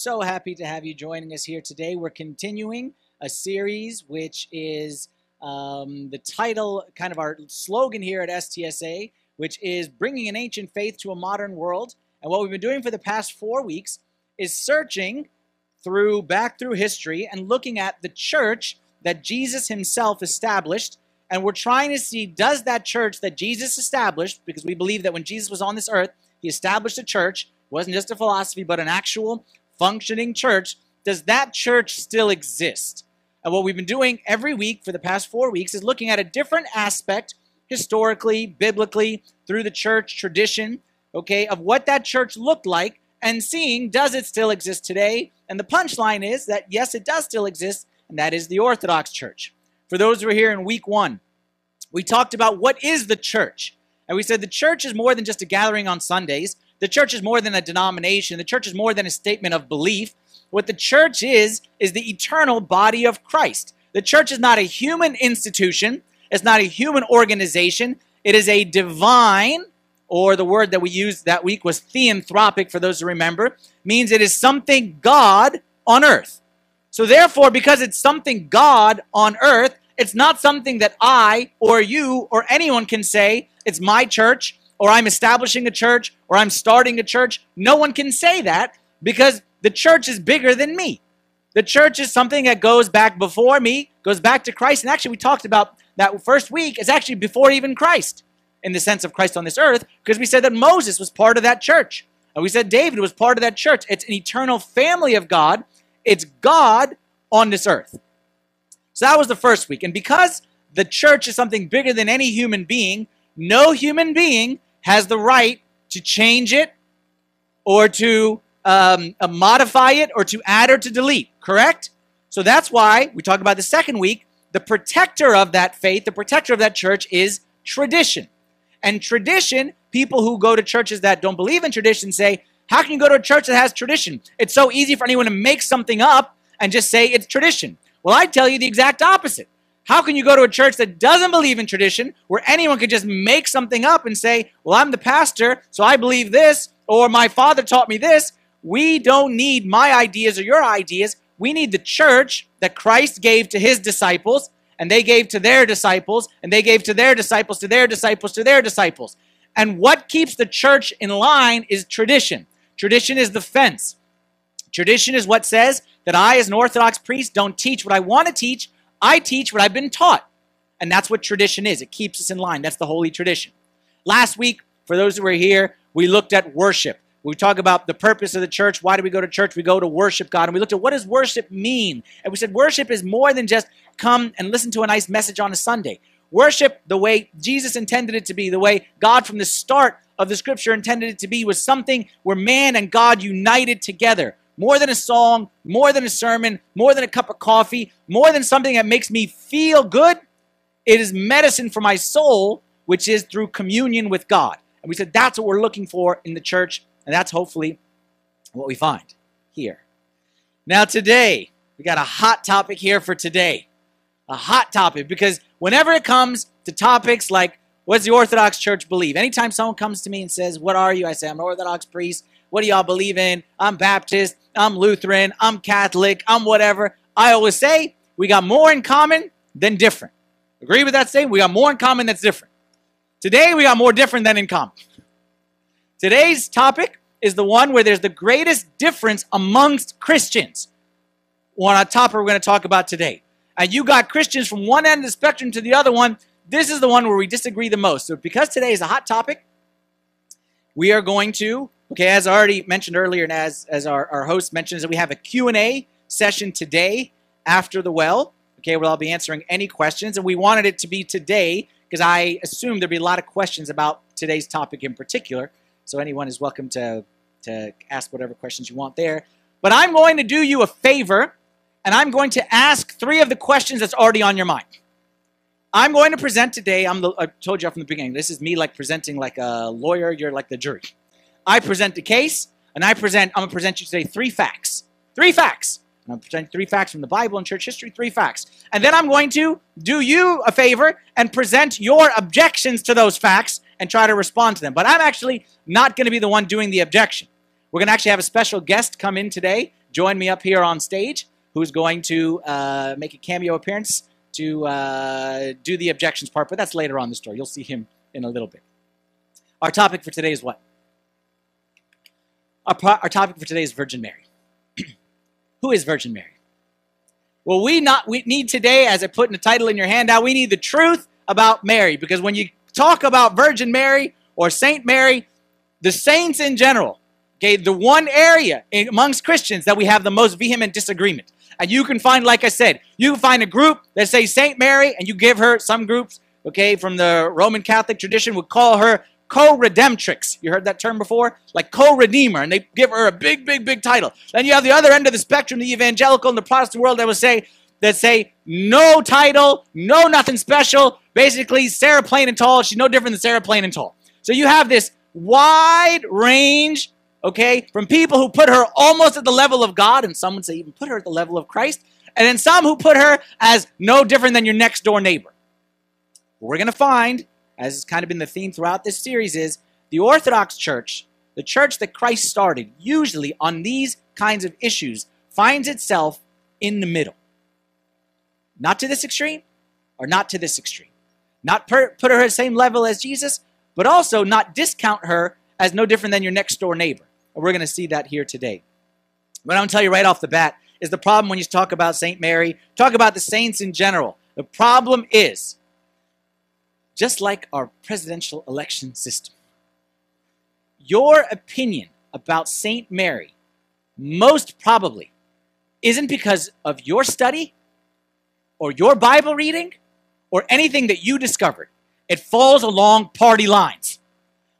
So happy to have you joining us here today. We're continuing a series which is um, the title, kind of our slogan here at STSA, which is bringing an ancient faith to a modern world. And what we've been doing for the past four weeks is searching through back through history and looking at the church that Jesus himself established. And we're trying to see does that church that Jesus established, because we believe that when Jesus was on this earth, he established a church, wasn't just a philosophy, but an actual functioning church. Does that church still exist? And what we've been doing every week for the past four weeks is looking at a different aspect, historically, biblically, through the church tradition, okay, of what that church looked like and seeing does it still exist today? And the punchline is that yes, it does still exist, and that is the Orthodox Church. For those who are here in week one, we talked about what is the church. And we said the church is more than just a gathering on Sundays. The church is more than a denomination. The church is more than a statement of belief. What the church is, is the eternal body of Christ. The church is not a human institution, it's not a human organization. It is a divine, or the word that we used that week was theanthropic, for those who remember, means it is something God on earth. So, therefore, because it's something God on earth, it's not something that I or you or anyone can say, it's my church, or I'm establishing a church, or I'm starting a church. No one can say that because the church is bigger than me. The church is something that goes back before me, goes back to Christ. And actually, we talked about that first week, is actually before even Christ, in the sense of Christ on this earth, because we said that Moses was part of that church. And we said David was part of that church. It's an eternal family of God, it's God on this earth. So that was the first week. And because the church is something bigger than any human being, no human being has the right to change it or to um, uh, modify it or to add or to delete, correct? So that's why we talk about the second week. The protector of that faith, the protector of that church is tradition. And tradition, people who go to churches that don't believe in tradition say, How can you go to a church that has tradition? It's so easy for anyone to make something up and just say it's tradition. Well, I tell you the exact opposite. How can you go to a church that doesn't believe in tradition, where anyone could just make something up and say, Well, I'm the pastor, so I believe this, or my father taught me this? We don't need my ideas or your ideas. We need the church that Christ gave to his disciples, and they gave to their disciples, and they gave to their disciples, to their disciples, to their disciples. And what keeps the church in line is tradition. Tradition is the fence. Tradition is what says that I, as an Orthodox priest, don't teach what I want to teach. I teach what I've been taught. And that's what tradition is. It keeps us in line. That's the holy tradition. Last week, for those who were here, we looked at worship. We talk about the purpose of the church. Why do we go to church? We go to worship God. And we looked at what does worship mean? And we said worship is more than just come and listen to a nice message on a Sunday. Worship, the way Jesus intended it to be, the way God from the start of the scripture intended it to be, was something where man and God united together. More than a song, more than a sermon, more than a cup of coffee, more than something that makes me feel good. It is medicine for my soul, which is through communion with God. And we said that's what we're looking for in the church and that's hopefully what we find here. Now, today, we got a hot topic here for today. A hot topic because whenever it comes to topics like what does the Orthodox Church believe? Anytime someone comes to me and says, What are you? I say, I'm an Orthodox priest. What do y'all believe in? I'm Baptist. I'm Lutheran. I'm Catholic. I'm whatever. I always say, We got more in common than different. Agree with that statement? We got more in common that's different. Today, we got more different than in common. Today's topic is the one where there's the greatest difference amongst Christians. One on top we're going to talk about today. And you got Christians from one end of the spectrum to the other one. This is the one where we disagree the most. So because today is a hot topic, we are going to, okay, as I already mentioned earlier and as, as our, our host mentions, that we have a Q&A session today after the well, okay, where I'll be answering any questions. And we wanted it to be today because I assume there'd be a lot of questions about today's topic in particular. So anyone is welcome to, to ask whatever questions you want there. But I'm going to do you a favor, and I'm going to ask three of the questions that's already on your mind. I'm going to present today, I'm the, I told you from the beginning, this is me like presenting like a lawyer, you're like the jury. I present the case, and I present, I'm going to present you today three facts. Three facts. I'm going to present three facts from the Bible and church history, three facts. And then I'm going to do you a favor and present your objections to those facts and try to respond to them. But I'm actually not going to be the one doing the objection. We're going to actually have a special guest come in today, join me up here on stage, who's going to uh, make a cameo appearance to uh, do the objections part, but that's later on the story. You'll see him in a little bit. Our topic for today is what? Our, our topic for today is Virgin Mary. Who is Virgin Mary? Well, we not we need today, as I put in the title in your handout, we need the truth about Mary because when you talk about Virgin Mary or Saint Mary, the saints in general, okay, the one area amongst Christians that we have the most vehement disagreement. And you can find, like I said, you can find a group that say Saint Mary, and you give her some groups, okay, from the Roman Catholic tradition would call her co-redemptrix. You heard that term before? Like co-redeemer, and they give her a big, big, big title. Then you have the other end of the spectrum, the evangelical and the Protestant world that will say that say no title, no nothing special. Basically, Sarah Plain and Tall. She's no different than Sarah Plain and Tall. So you have this wide range, okay, from people who put her almost at the level of God, and some would say even put her at the level of Christ, and then some who put her as no different than your next door neighbor. We're going to find as has kind of been the theme throughout this series, is the Orthodox Church, the church that Christ started, usually on these kinds of issues, finds itself in the middle. Not to this extreme, or not to this extreme. Not per, put her at the same level as Jesus, but also not discount her as no different than your next door neighbor. And we're going to see that here today. What I'm going to tell you right off the bat is the problem when you talk about St. Mary, talk about the saints in general. The problem is just like our presidential election system. Your opinion about St. Mary most probably isn't because of your study or your Bible reading or anything that you discovered. It falls along party lines.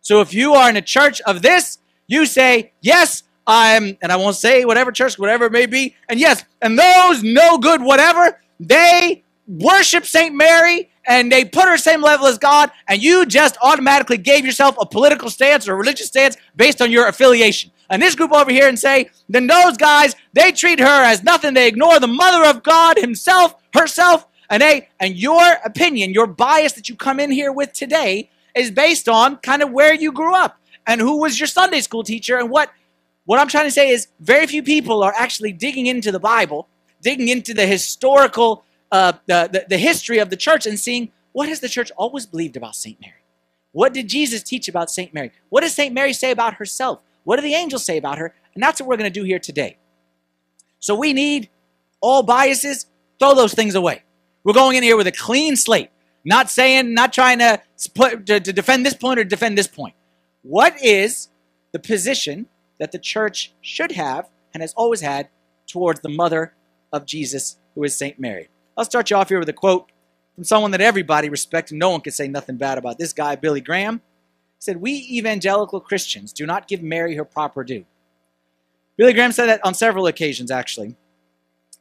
So if you are in a church of this, you say, Yes, I'm, and I won't say whatever church, whatever it may be, and yes, and those no good, whatever, they worship St. Mary and they put her same level as God, and you just automatically gave yourself a political stance or a religious stance based on your affiliation. And this group over here and say, then those guys, they treat her as nothing. They ignore the mother of God himself, herself, and they, and your opinion, your bias that you come in here with today is based on kind of where you grew up and who was your Sunday school teacher and what what I'm trying to say is very few people are actually digging into the Bible, digging into the historical uh, the, the, the history of the church and seeing what has the church always believed about St. Mary? What did Jesus teach about St. Mary? What does St. Mary say about herself? What do the angels say about her? And that's what we're going to do here today. So we need all biases, throw those things away. We're going in here with a clean slate, not saying, not trying to, split, to, to defend this point or defend this point. What is the position that the church should have and has always had towards the mother of Jesus, who is St. Mary? I'll start you off here with a quote from someone that everybody respects no one can say nothing bad about. This guy, Billy Graham, he said, We evangelical Christians do not give Mary her proper due. Billy Graham said that on several occasions, actually.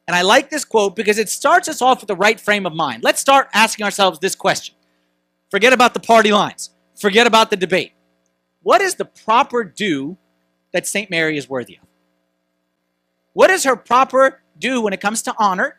And I like this quote because it starts us off with the right frame of mind. Let's start asking ourselves this question. Forget about the party lines. Forget about the debate. What is the proper due that St. Mary is worthy of? What is her proper due when it comes to honor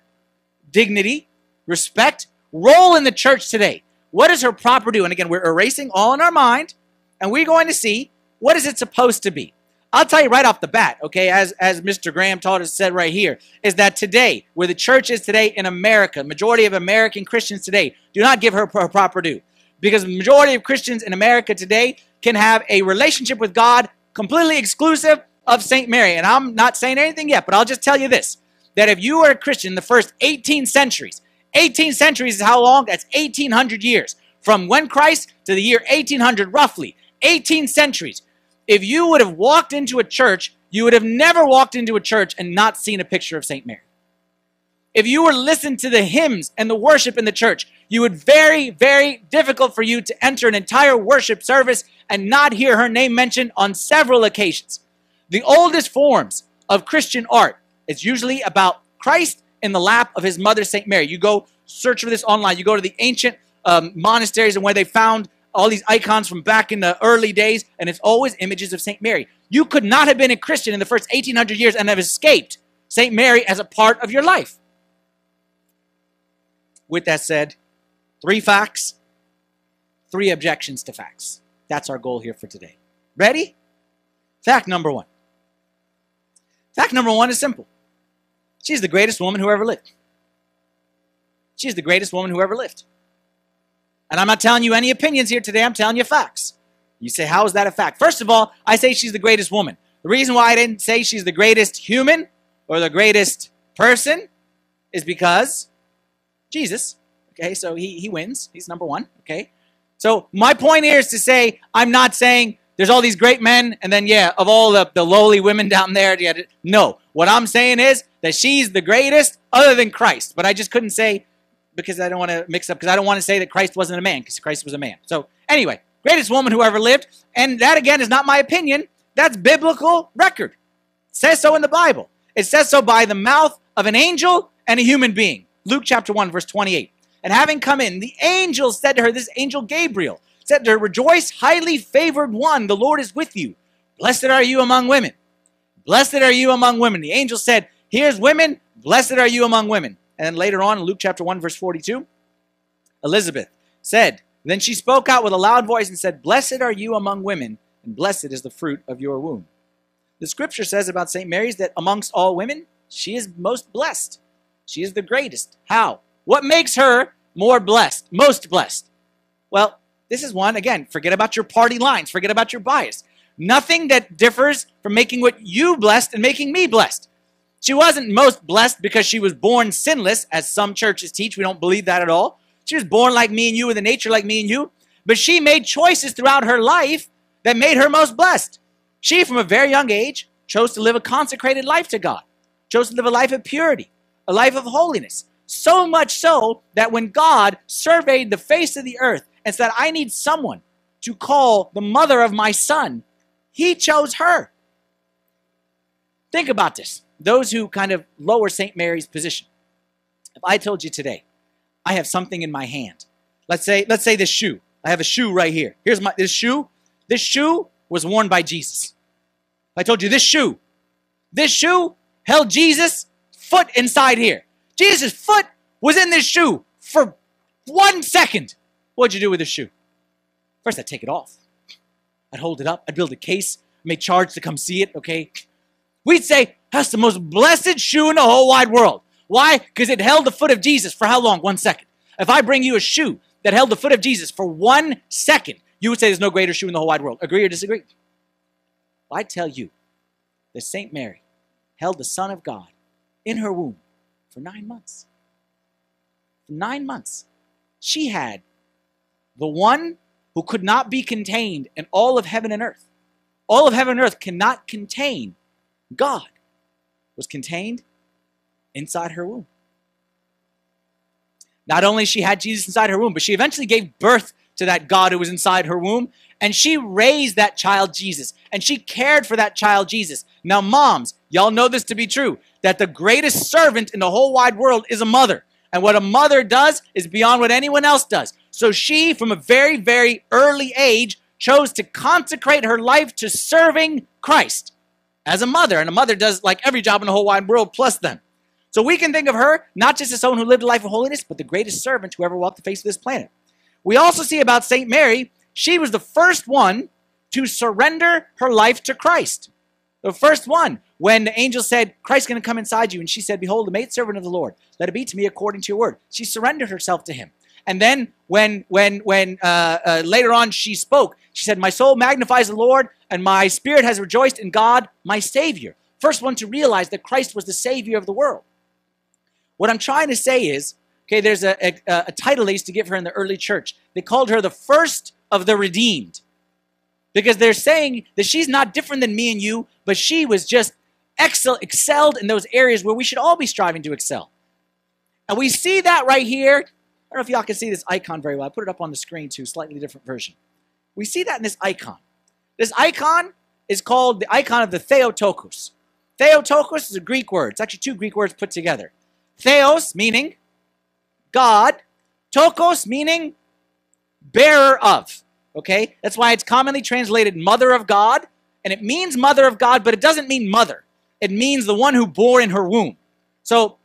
dignity, respect, role in the church today. What is her proper due? And again, we're erasing all in our mind, and we're going to see what is it supposed to be. I'll tell you right off the bat, okay, as, as Mr. Graham taught us said right here, is that today, where the church is today in America, majority of American Christians today do not give her her proper due. Because the majority of Christians in America today can have a relationship with God completely exclusive of St. Mary. And I'm not saying anything yet, but I'll just tell you this that if you were a Christian in the first 18 centuries, 18 centuries is how long? That's 1800 years. From when Christ to the year 1800, roughly. 18 centuries. If you would have walked into a church, you would have never walked into a church and not seen a picture of St. Mary. If you were listening to the hymns and the worship in the church, you would very, very difficult for you to enter an entire worship service and not hear her name mentioned on several occasions. The oldest forms of Christian art it's usually about Christ in the lap of his mother, St. Mary. You go search for this online. You go to the ancient um, monasteries and where they found all these icons from back in the early days, and it's always images of St. Mary. You could not have been a Christian in the first 1800 years and have escaped St. Mary as a part of your life. With that said, three facts, three objections to facts. That's our goal here for today. Ready? Fact number one Fact number one is simple. She's the greatest woman who ever lived. She's the greatest woman who ever lived. And I'm not telling you any opinions here today, I'm telling you facts. You say, how is that a fact? First of all, I say she's the greatest woman. The reason why I didn't say she's the greatest human or the greatest person is because Jesus. Okay, so he, he wins. He's number one. Okay. So my point here is to say I'm not saying there's all these great men, and then yeah, of all the, the lowly women down there, yeah, no. What I'm saying is that she's the greatest other than Christ. But I just couldn't say because I don't want to mix up because I don't want to say that Christ wasn't a man because Christ was a man. So anyway, greatest woman who ever lived, and that again is not my opinion. That's biblical record. It says so in the Bible. It says so by the mouth of an angel and a human being. Luke chapter 1, verse 28. And having come in, the angel said to her, this angel Gabriel, said to her, Rejoice, highly favored one, the Lord is with you. Blessed are you among women. Blessed are you among women. The angel said, Here's women, blessed are you among women. And then later on in Luke chapter 1, verse 42, Elizabeth said, Then she spoke out with a loud voice and said, Blessed are you among women, and blessed is the fruit of your womb. The scripture says about St. Mary's that amongst all women, she is most blessed. She is the greatest. How? What makes her more blessed, most blessed? Well, this is one, again, forget about your party lines, forget about your bias. Nothing that differs from making what you blessed and making me blessed. She wasn't most blessed because she was born sinless, as some churches teach. We don't believe that at all. She was born like me and you with a nature like me and you. But she made choices throughout her life that made her most blessed. She, from a very young age, chose to live a consecrated life to God, chose to live a life of purity, a life of holiness. So much so that when God surveyed the face of the earth and said, I need someone to call the mother of my son, he chose her. Think about this. Those who kind of lower St. Mary's position. If I told you today, I have something in my hand. Let's say, let's say this shoe. I have a shoe right here. Here's my this shoe. This shoe was worn by Jesus. I told you this shoe. This shoe held Jesus' foot inside here. Jesus' foot was in this shoe for one second. What'd you do with the shoe? First, I'd take it off. I'd hold it up. I'd build a case, make charge to come see it, okay? We'd say, that's the most blessed shoe in the whole wide world. Why? Because it held the foot of Jesus for how long? One second. If I bring you a shoe that held the foot of Jesus for one second, you would say there's no greater shoe in the whole wide world. Agree or disagree? Well, I tell you that St. Mary held the Son of God in her womb for nine months. For nine months. She had the one who could not be contained in all of heaven and earth. All of heaven and earth cannot contain God, was contained inside her womb. Not only she had Jesus inside her womb, but she eventually gave birth to that God who was inside her womb. And she raised that child Jesus. And she cared for that child Jesus. Now, moms, y'all know this to be true that the greatest servant in the whole wide world is a mother. And what a mother does is beyond what anyone else does. So she, from a very, very early age, chose to consecrate her life to serving Christ as a mother. And a mother does like every job in the whole wide world plus them. So we can think of her not just as someone who lived a life of holiness, but the greatest servant who ever walked the face of this planet. We also see about St. Mary, she was the first one to surrender her life to Christ. The first one, when the angel said, Christ's going to come inside you, and she said, Behold, the maidservant of the Lord, let it be to me according to your word. She surrendered herself to him. And then when when when uh, uh, later on she spoke, she said, "My soul magnifies the Lord, and my spirit has rejoiced in God, my Savior." First one to realize that Christ was the Savior of the world. What I'm trying to say is, okay, there's a, a, a title they used to give her in the early church. They called her the first of the redeemed, because they're saying that she's not different than me and you, but she was just excel, excelled in those areas where we should all be striving to excel. And we see that right here I don't know if y'all can see this icon very well. I put it up on the screen too, slightly different version. We see that in this icon. This icon is called the icon of the Theotokos. Theotokos is a Greek word. It's actually two Greek words put together. Theos meaning God, tokos meaning bearer of. Okay? That's why it's commonly translated mother of God, and it means mother of God, but it doesn't mean mother. It means the one who bore in her womb. So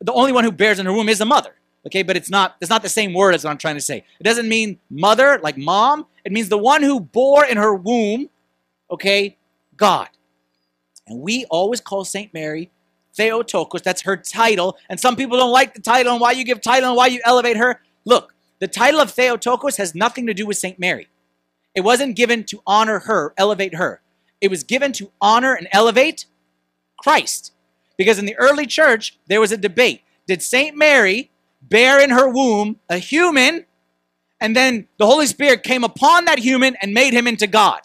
the only one who bears in her womb is a mother. Okay, but it's not it's not the same word as what I'm trying to say. It doesn't mean mother, like mom. It means the one who bore in her womb, okay, God. And we always call St. Mary Theotokos. That's her title. And some people don't like the title and why you give title and why you elevate her. Look, the title of Theotokos has nothing to do with St. Mary. It wasn't given to honor her, elevate her. It was given to honor and elevate Christ. Because in the early church, there was a debate. Did St. Mary bear in her womb a human, and then the Holy Spirit came upon that human and made him into God?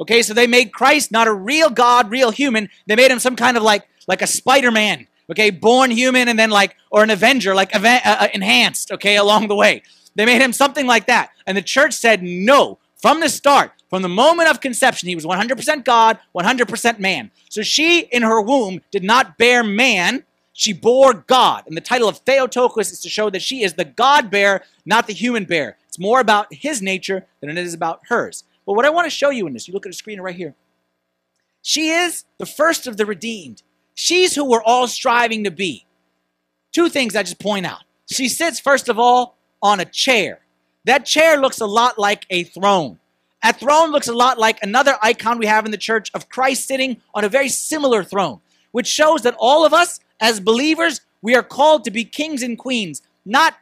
Okay, so they made Christ not a real God, real human. They made him some kind of like like a Spider-Man. Okay, born human and then like or an Avenger, like uh, uh, enhanced. Okay, along the way, they made him something like that. And the church said no from the start. From the moment of conception, he was 100% God, 100% man. So she, in her womb, did not bear man, she bore God. And the title of Theotokos is to show that she is the God bear, not the human bear. It's more about his nature than it is about hers. But what I want to show you in this, you look at the screen right here. She is the first of the redeemed. She's who we're all striving to be. Two things I just point out. She sits, first of all, on a chair. That chair looks a lot like a throne. A throne looks a lot like another icon we have in the church of Christ sitting on a very similar throne, which shows that all of us as believers, we are called to be kings and queens, not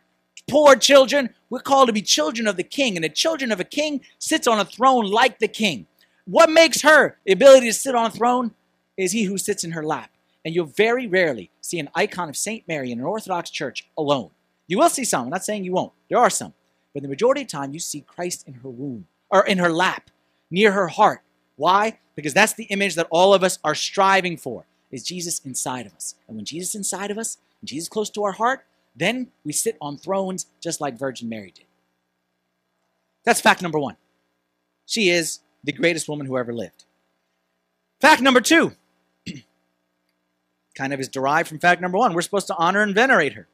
poor children. We're called to be children of the king, and the children of a king sits on a throne like the king. What makes her the ability to sit on a throne is he who sits in her lap. And you'll very rarely see an icon of St. Mary in an Orthodox church alone. You will see some, I'm not saying you won't. There are some. But the majority of time, you see Christ in her womb or in her lap, near her heart. Why? Because that's the image that all of us are striving for, is Jesus inside of us. And when Jesus inside of us, Jesus close to our heart, then we sit on thrones just like Virgin Mary did. That's fact number one. She is the greatest woman who ever lived. Fact number two kind of is derived from fact number one. We're supposed to honor and venerate her.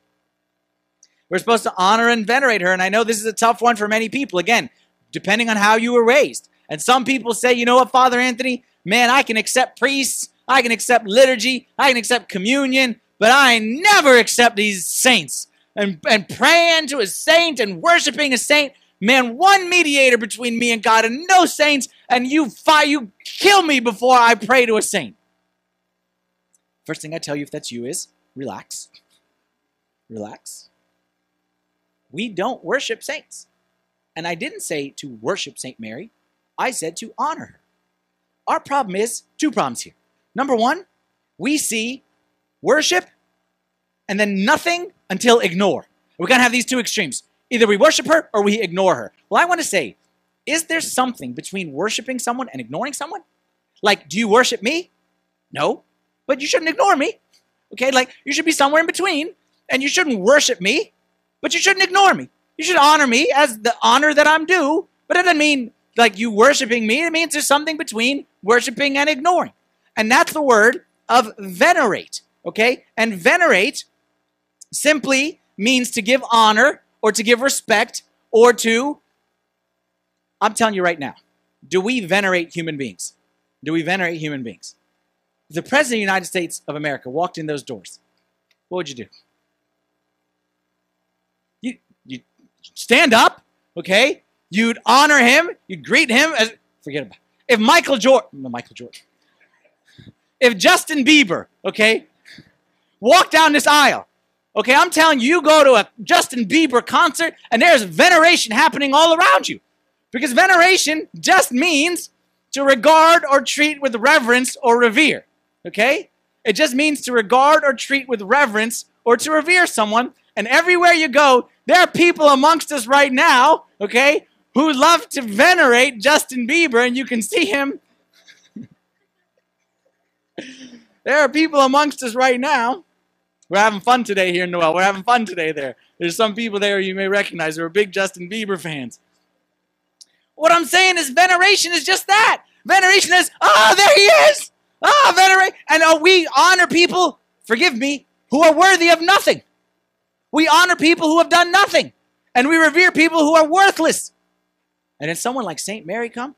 We're supposed to honor and venerate her. And I know this is a tough one for many people. Again, depending on how you were raised. And some people say, you know what, Father Anthony, man, I can accept priests, I can accept liturgy, I can accept communion, but I never accept these saints. And, and praying to a saint and worshiping a saint, man, one mediator between me and God and no saints, and you fi- you kill me before I pray to a saint. First thing I tell you if that's you is relax. Relax. We don't worship saints. And I didn't say to worship St. Mary, I said to honor her. Our problem is two problems here. Number one, we see worship and then nothing until ignore. We're going to have these two extremes. Either we worship her or we ignore her. Well, I want to say, is there something between worshiping someone and ignoring someone? Like, do you worship me? No, but you shouldn't ignore me. Okay, like you should be somewhere in between, and you shouldn't worship me, but you shouldn't ignore me. You should honor me as the honor that I'm due, but it doesn't mean like you worshiping me. It means there's something between worshiping and ignoring. And that's the word of venerate. Okay? And venerate simply means to give honor or to give respect or to, I'm telling you right now, do we venerate human beings? Do we venerate human beings? If the President of the United States of America walked in those doors, what would you do? You you stand up, okay? You'd honor him. You'd greet him. As, forget about it. If Michael Jordan, no, Michael Jordan, if Justin Bieber, okay, walk down this aisle, okay, I'm telling you, you go to a Justin Bieber concert and there's veneration happening all around you. Because veneration just means to regard or treat with reverence or revere, okay? It just means to regard or treat with reverence or to revere someone. And everywhere you go, there are people amongst us right now, okay, who love to venerate Justin Bieber, and you can see him. There are people amongst us right now. We're having fun today here in Noel. We're having fun today there. There's some people there you may recognize who are big Justin Bieber fans. What I'm saying is veneration is just that. Veneration is, oh, there he is. Oh, venerate. And uh, we honor people, forgive me, who are worthy of nothing. We honor people who have done nothing, and we revere people who are worthless. And then someone like St. Mary come,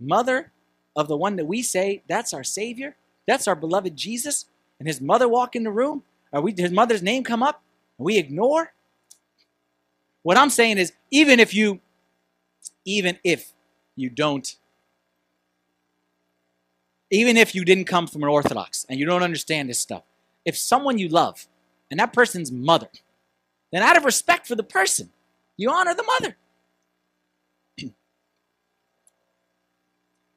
mother of the one that we say that's our Savior, that's our beloved Jesus, and his mother walk in the room, or we, his mother's name come up, and we ignore. What I'm saying is, even if you, even if you don't even if you didn't come from an Orthodox and you don't understand this stuff, if someone you love and that person's mother, then out of respect for the person, you honor the mother.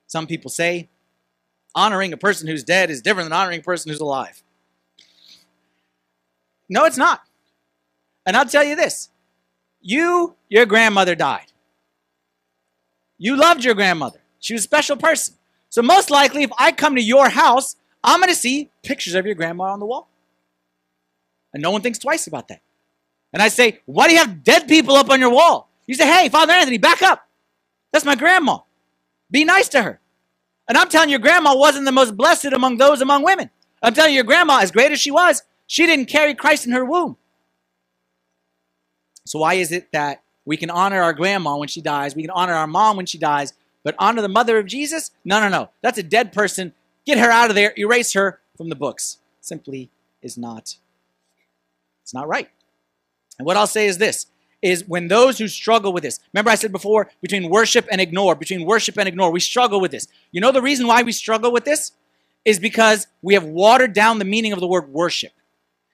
Some people say honoring a person who's dead is different than honoring a person who's alive. No, it's not. And I'll tell you this you, your grandmother died. You loved your grandmother. She was a special person. So, most likely, if I come to your house, I'm going to see pictures of your grandma on the wall. And no one thinks twice about that. And I say, Why do you have dead people up on your wall? You say, Hey, Father Anthony, back up. That's my grandma. Be nice to her. And I'm telling you, your grandma wasn't the most blessed among those among women. I'm telling you, your grandma, as great as she was, she didn't carry Christ in her womb. So, why is it that we can honor our grandma when she dies, we can honor our mom when she dies, but honor the mother of Jesus? No, no, no. That's a dead person. Get her out of there, erase her from the books. Simply is not, it's not right. And what I'll say is this is when those who struggle with this, remember I said before, between worship and ignore, between worship and ignore, we struggle with this. You know the reason why we struggle with this? Is because we have watered down the meaning of the word worship.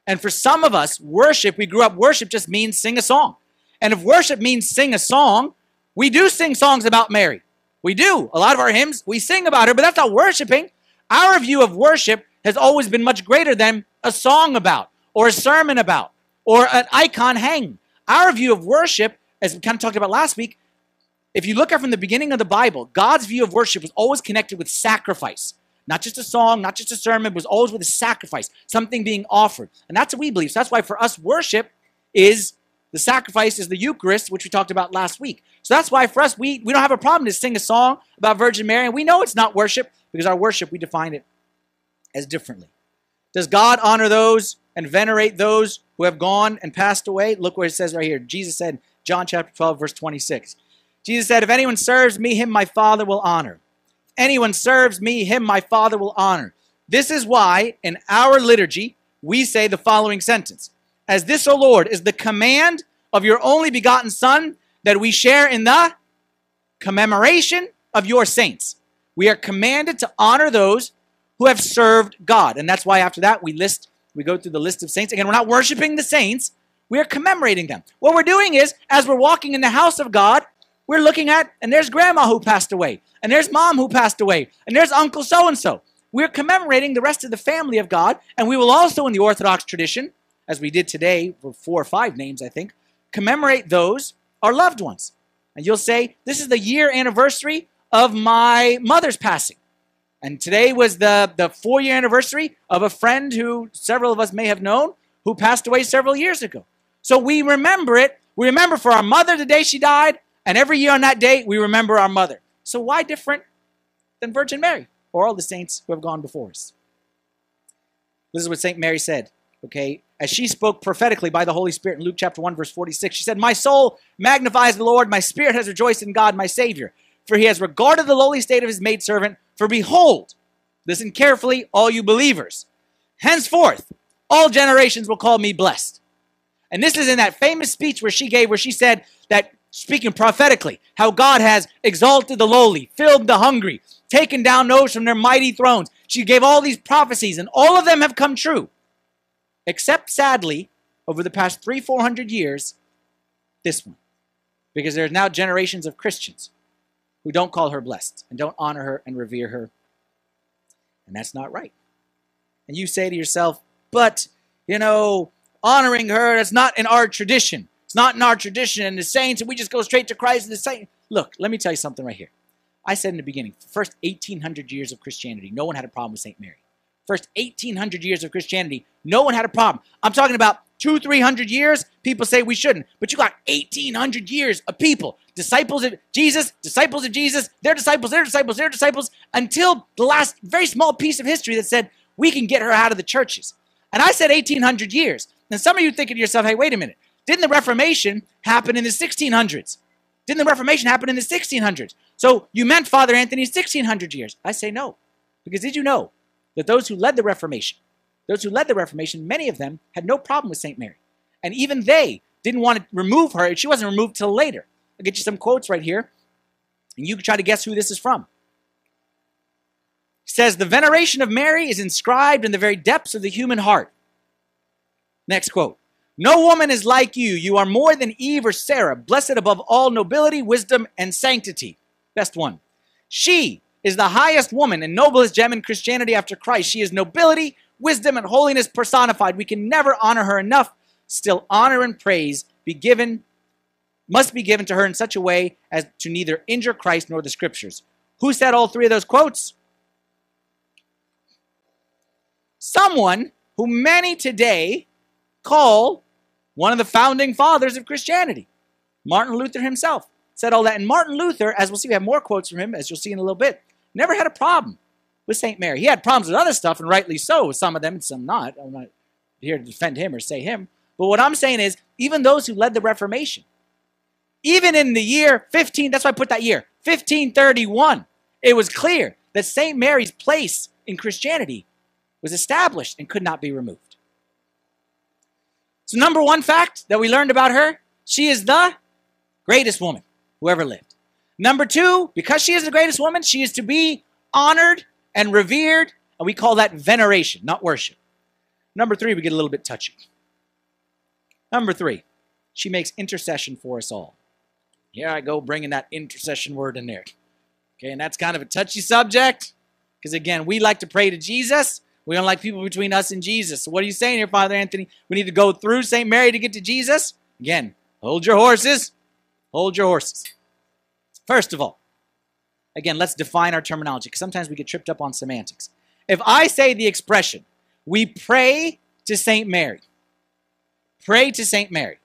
And for some of us, worship, we grew up, worship just means sing a song. And if worship means sing a song, we do sing songs about Mary. We do. A lot of our hymns, we sing about her, but that's not worshiping. Our view of worship has always been much greater than a song about, or a sermon about, or an icon hang. Our view of worship, as we kind of talked about last week, if you look at from the beginning of the Bible, God's view of worship was always connected with sacrifice. Not just a song, not just a sermon, was always with a sacrifice, something being offered. And that's what we believe. So that's why for us, worship is the sacrifice is the Eucharist, which we talked about last week. So that's why for us, we, we don't have a problem to sing a song about Virgin Mary. And we know it's not worship because our worship, we define it as differently. Does God honor those and venerate those who have gone and passed away? Look what it says right here. Jesus said, John chapter 12, verse 26. Jesus said, If anyone serves me, him my Father will honor. If anyone serves me, him my Father will honor. This is why in our liturgy we say the following sentence As this, O Lord, is the command of your only begotten Son, that we share in the commemoration of your saints. We are commanded to honor those who have served God. And that's why after that we list, we go through the list of saints. Again, we're not worshiping the saints, we are commemorating them. What we're doing is, as we're walking in the house of God, we're looking at, and there's grandma who passed away, and there's mom who passed away, and there's uncle so and so. We're commemorating the rest of the family of God, and we will also, in the Orthodox tradition, as we did today for four or five names, I think, commemorate those, our loved ones. And you'll say, This is the year anniversary of my mother's passing. And today was the, the four year anniversary of a friend who several of us may have known who passed away several years ago. So we remember it. We remember for our mother the day she died, and every year on that day, we remember our mother. So why different than Virgin Mary or all the saints who have gone before us? This is what St. Mary said, okay? As she spoke prophetically by the Holy Spirit in Luke chapter 1, verse 46, she said, My soul magnifies the Lord, my spirit has rejoiced in God, my Savior, for he has regarded the lowly state of his maidservant. For behold, listen carefully, all you believers, henceforth all generations will call me blessed. And this is in that famous speech where she gave, where she said that, speaking prophetically, how God has exalted the lowly, filled the hungry, taken down those from their mighty thrones. She gave all these prophecies, and all of them have come true. Except, sadly, over the past three, four hundred years, this one. Because there's now generations of Christians who don't call her blessed and don't honor her and revere her. And that's not right. And you say to yourself, but, you know, honoring her, that's not in our tradition. It's not in our tradition. And the saints, and we just go straight to Christ and the saints. Look, let me tell you something right here. I said in the beginning, the first 1800 years of Christianity, no one had a problem with St. Mary. First 1800 years of Christianity, no one had a problem. I'm talking about two, three hundred years, people say we shouldn't. But you got 1800 years of people, disciples of Jesus, disciples of Jesus, their disciples, their disciples, their disciples, until the last very small piece of history that said we can get her out of the churches. And I said 1800 years. And some of you thinking to yourself, hey, wait a minute. Didn't the Reformation happen in the 1600s? Didn't the Reformation happen in the 1600s? So you meant Father Anthony's 1600 years. I say no. Because did you know that those who led the Reformation, those who led the Reformation, many of them had no problem with St. Mary. And even they didn't want to remove her. She wasn't removed till later. I'll get you some quotes right here, and you can try to guess who this is from. says the veneration of Mary is inscribed in the very depths of the human heart. Next quote. No woman is like you. You are more than Eve or Sarah, blessed above all nobility, wisdom, and sanctity. Best one. She is the highest woman and noblest gem in Christianity after Christ. She is nobility, wisdom, and holiness personified. We can never honor her enough. Still, honor and praise be given, must be given to her in such a way as to neither injure Christ nor the scriptures. Who said all three of those quotes? Someone who many today call one of the founding fathers of Christianity, Martin Luther himself. Said all that. And Martin Luther, as we'll see, we have more quotes from him, as you'll see in a little bit, never had a problem with St. Mary. He had problems with other stuff, and rightly so, with some of them and some not. I'm not here to defend him or say him. But what I'm saying is, even those who led the Reformation, even in the year 15, that's why I put that year, 1531, it was clear that St. Mary's place in Christianity was established and could not be removed. So, number one fact that we learned about her, she is the greatest woman who ever lived. Number two, because she is the greatest woman, she is to be honored and revered, and we call that veneration, not worship. Number three, we get a little bit touchy. Number three, she makes intercession for us all. Here I go bringing that intercession word in there. Okay, and that's kind of a touchy subject because, again, we like to pray to Jesus. We don't like people between us and Jesus. So, what are you saying here, Father Anthony? We need to go through St. Mary to get to Jesus? Again, hold your horses. Hold your horses. First of all, again, let's define our terminology because sometimes we get tripped up on semantics. If I say the expression, we pray to St. Mary, pray to St. Mary,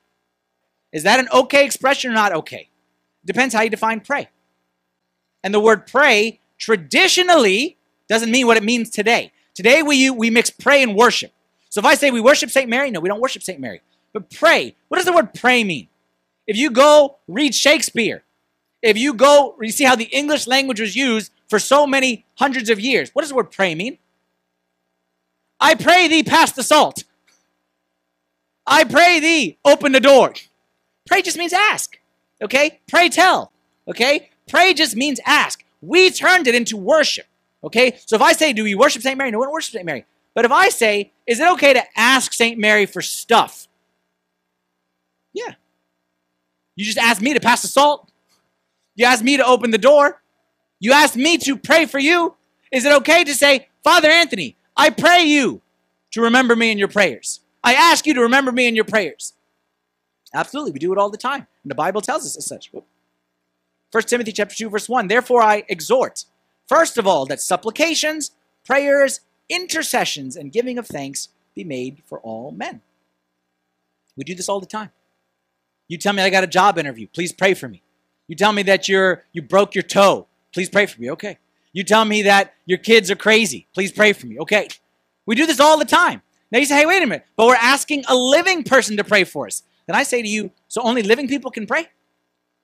is that an okay expression or not okay? Depends how you define pray. And the word pray traditionally doesn't mean what it means today. Today we, we mix pray and worship. So if I say we worship St. Mary, no, we don't worship St. Mary. But pray, what does the word pray mean? If you go read Shakespeare, if you go, you see how the English language was used for so many hundreds of years. What does the word pray mean? I pray thee pass the salt. I pray thee open the door. Pray just means ask. Okay? Pray tell. Okay? Pray just means ask. We turned it into worship. Okay? So if I say, do we worship St. Mary? No, one don't worship St. Mary. But if I say, is it okay to ask St. Mary for stuff? Yeah. You just asked me to pass the salt. You asked me to open the door. You asked me to pray for you. Is it okay to say, Father Anthony, I pray you to remember me in your prayers? I ask you to remember me in your prayers. Absolutely, we do it all the time. And the Bible tells us as such. 1 Timothy chapter 2, verse 1. Therefore I exhort, first of all, that supplications, prayers, intercessions, and giving of thanks be made for all men. We do this all the time. You tell me I got a job interview. Please pray for me. You tell me that you're you broke your toe. Please pray for me. Okay. You tell me that your kids are crazy. Please pray for me. Okay. We do this all the time. Now you say, hey, wait a minute, but we're asking a living person to pray for us. Then I say to you, so only living people can pray?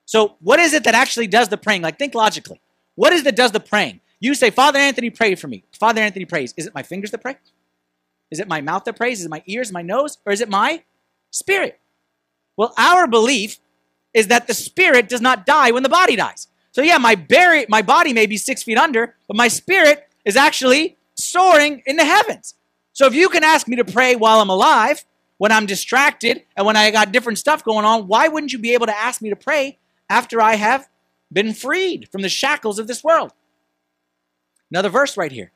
So what is it that actually does the praying? Like think logically. What is it that does the praying? You say, Father Anthony prayed for me. Father Anthony prays. Is it my fingers that pray? Is it my mouth that prays? Is it my ears, my nose? Or is it my spirit? Well, our belief is that the spirit does not die when the body dies. So yeah, my body, my body may be six feet under, but my spirit is actually soaring in the heavens. So if you can ask me to pray while I'm alive, when I'm distracted, and when I got different stuff going on, why wouldn't you be able to ask me to pray after I have been freed from the shackles of this world? Another verse right here.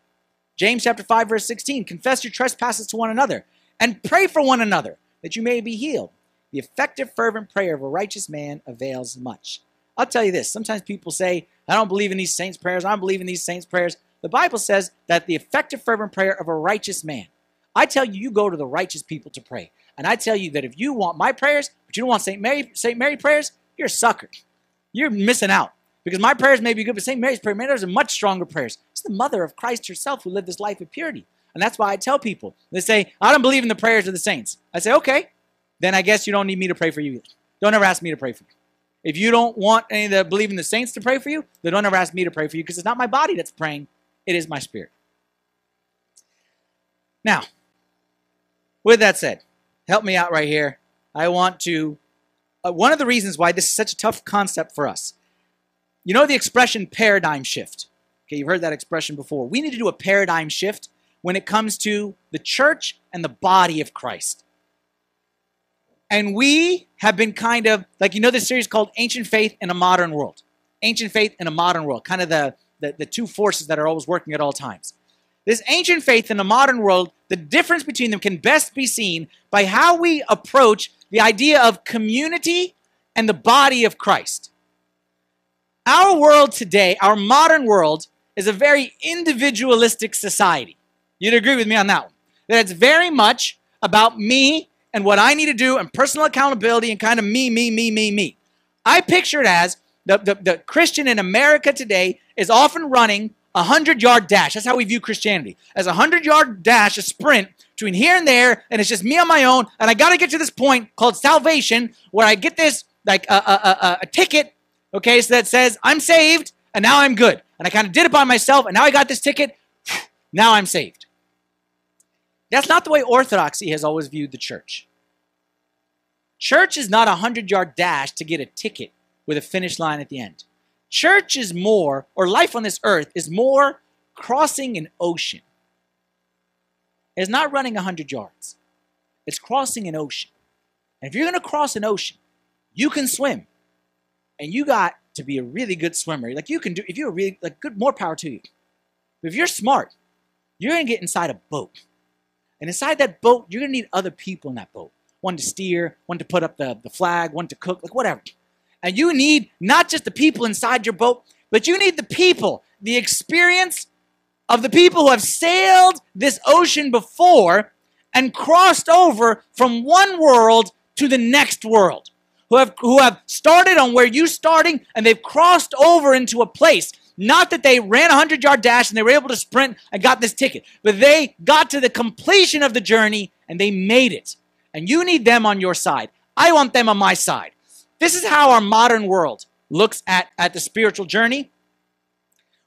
James chapter 5 verse 16, confess your trespasses to one another and pray for one another that you may be healed. The effective, fervent prayer of a righteous man avails much. I'll tell you this sometimes people say, I don't believe in these saints' prayers, I don't believe in these saints' prayers. The Bible says that the effective, fervent prayer of a righteous man. I tell you, you go to the righteous people to pray. And I tell you that if you want my prayers, but you don't want St. Mary, St. Mary prayers, you're a sucker. You're missing out. Because my prayers may be good, but St. Mary's prayer, man, there's a much stronger prayers. It's the mother of Christ herself who lived this life of purity. And that's why I tell people, they say, I don't believe in the prayers of the saints. I say, okay, then I guess you don't need me to pray for you. Don't ever ask me to pray for you. If you don't want any of the believing the saints to pray for you, then don't ever ask me to pray for you because it's not my body that's praying, it is my spirit. Now, with that said, help me out right here. I want to. Uh, one of the reasons why this is such a tough concept for us. You know the expression paradigm shift. Okay, you've heard that expression before. We need to do a paradigm shift when it comes to the church and the body of Christ. And we have been kind of like you know this series called Ancient Faith in a Modern World. Ancient Faith in a Modern World, kind of the, the, the two forces that are always working at all times. This ancient faith in the modern world, the difference between them can best be seen by how we approach the idea of community and the body of Christ. Our world today, our modern world, is a very individualistic society. You'd agree with me on that one. That it's very much about me and what I need to do and personal accountability and kind of me, me, me, me, me. I picture it as the, the, the Christian in America today is often running a 100 yard dash. That's how we view Christianity as a 100 yard dash, a sprint between here and there, and it's just me on my own. And I got to get to this point called salvation where I get this like a, a, a, a ticket, okay, so that says I'm saved and now I'm good. And I kind of did it by myself, and now I got this ticket. Now I'm saved. That's not the way Orthodoxy has always viewed the church. Church is not a 100 yard dash to get a ticket with a finish line at the end. Church is more, or life on this earth is more crossing an ocean. It's not running 100 yards, it's crossing an ocean. And if you're going to cross an ocean, you can swim. And you got to be a really good swimmer. Like you can do, if you're really, like good, more power to you. But if you're smart, you're going to get inside a boat. And inside that boat, you're going to need other people in that boat. One to steer, one to put up the, the flag, one to cook, like whatever. And you need not just the people inside your boat, but you need the people, the experience of the people who have sailed this ocean before and crossed over from one world to the next world. Who have, who have started on where you starting and they've crossed over into a place. Not that they ran a 100 yard dash and they were able to sprint and got this ticket, but they got to the completion of the journey and they made it. And you need them on your side. I want them on my side. This is how our modern world looks at, at the spiritual journey.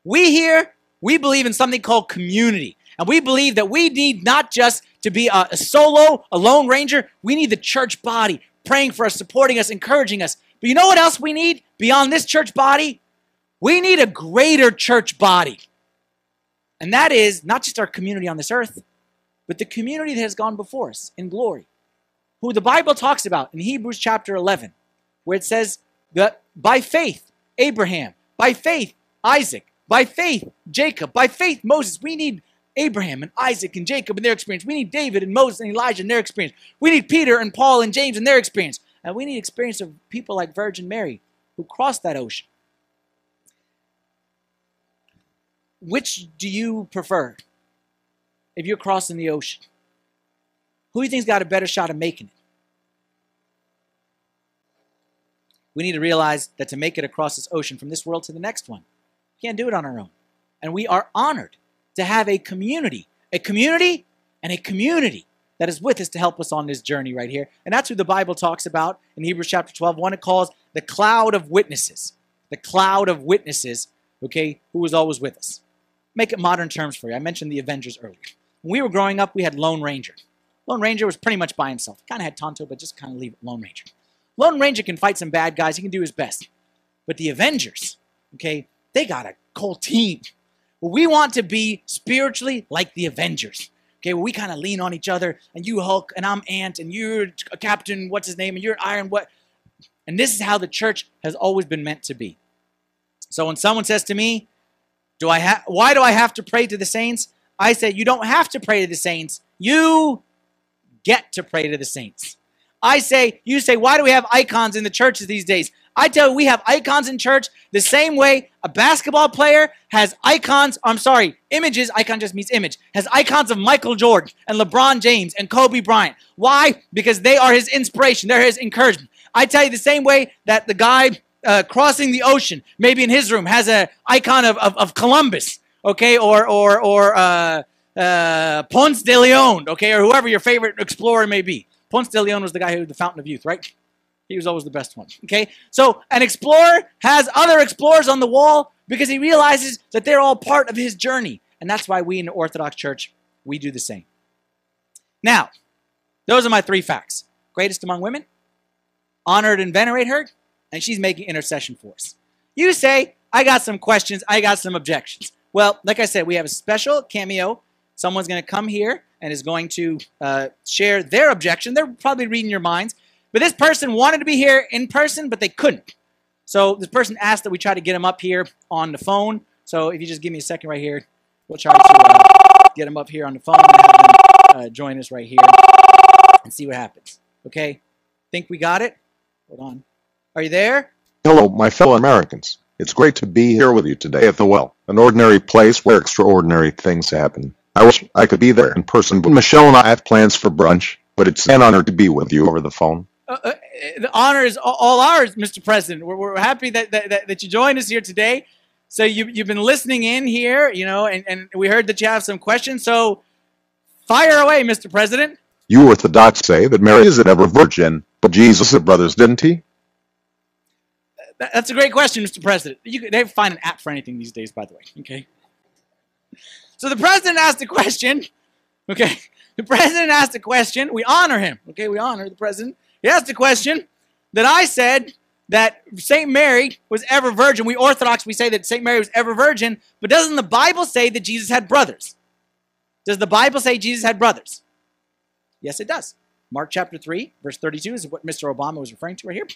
We here, we believe in something called community. And we believe that we need not just to be a, a solo, a lone ranger, we need the church body praying for us, supporting us, encouraging us. But you know what else we need beyond this church body? We need a greater church body. And that is not just our community on this earth, but the community that has gone before us in glory, who the Bible talks about in Hebrews chapter 11 where it says that by faith, Abraham, by faith, Isaac, by faith, Jacob, by faith, Moses. We need Abraham and Isaac and Jacob and their experience. We need David and Moses and Elijah and their experience. We need Peter and Paul and James and their experience. And we need experience of people like Virgin Mary who crossed that ocean. Which do you prefer if you're crossing the ocean? Who do you think's got a better shot of making it? we need to realize that to make it across this ocean from this world to the next one, we can't do it on our own. And we are honored to have a community, a community and a community that is with us to help us on this journey right here. And that's who the Bible talks about in Hebrews chapter 12. One it calls the cloud of witnesses. The cloud of witnesses, okay, who is always with us. Make it modern terms for you. I mentioned the Avengers earlier. When we were growing up, we had Lone Ranger. Lone Ranger was pretty much by himself. Kind of had Tonto, but just kind of leave it Lone Ranger. Lone Ranger can fight some bad guys. He can do his best. But the Avengers, okay, they got a whole team. We want to be spiritually like the Avengers. Okay, we kind of lean on each other, and you Hulk, and I'm Ant, and you're a Captain, what's his name, and you're Iron, what? And this is how the church has always been meant to be. So when someone says to me, "Do I have? Why do I have to pray to the saints?" I say, "You don't have to pray to the saints. You get to pray to the saints." I say, you say, why do we have icons in the churches these days? I tell you, we have icons in church the same way a basketball player has icons. I'm sorry, images. Icon just means image. Has icons of Michael Jordan and LeBron James and Kobe Bryant. Why? Because they are his inspiration. They're his encouragement. I tell you the same way that the guy uh, crossing the ocean, maybe in his room, has an icon of, of, of, Columbus, okay, or or or uh, uh, Ponce de Leon, okay, or whoever your favorite explorer may be. Ponce de Leon was the guy who the Fountain of Youth, right? He was always the best one. Okay? So an explorer has other explorers on the wall because he realizes that they're all part of his journey. And that's why we in the Orthodox Church, we do the same. Now, those are my three facts. Greatest among women, honored and venerate her, and she's making intercession for us. You say, I got some questions, I got some objections. Well, like I said, we have a special cameo. Someone's going to come here and is going to uh, share their objection. They're probably reading your minds. But this person wanted to be here in person, but they couldn't. So this person asked that we try to get him up here on the phone. So if you just give me a second right here, we'll try to uh, get him up here on the phone and have him uh, join us right here and see what happens. Okay? Think we got it? Hold on. Are you there? Hello, my fellow Americans. It's great to be here with you today at the well, an ordinary place where extraordinary things happen. I wish I could be there in person, but Michelle and I have plans for brunch, but it's an honor to be with you over the phone. Uh, uh, the honor is all ours, Mr. President. We're, we're happy that, that, that, you joined us here today. So you, you've been listening in here, you know, and, and we heard that you have some questions. So fire away, Mr. President. You Orthodox say that Mary is an ever virgin, but Jesus brothers, didn't he? That's a great question, Mr. President. You, can, they find an app for anything these days, by the way. Okay. So the president asked a question. Okay. The president asked a question. We honor him. Okay. We honor the president. He asked a question that I said that St. Mary was ever virgin. We Orthodox, we say that St. Mary was ever virgin, but doesn't the Bible say that Jesus had brothers? Does the Bible say Jesus had brothers? Yes, it does. Mark chapter 3, verse 32 is what Mr. Obama was referring to right here.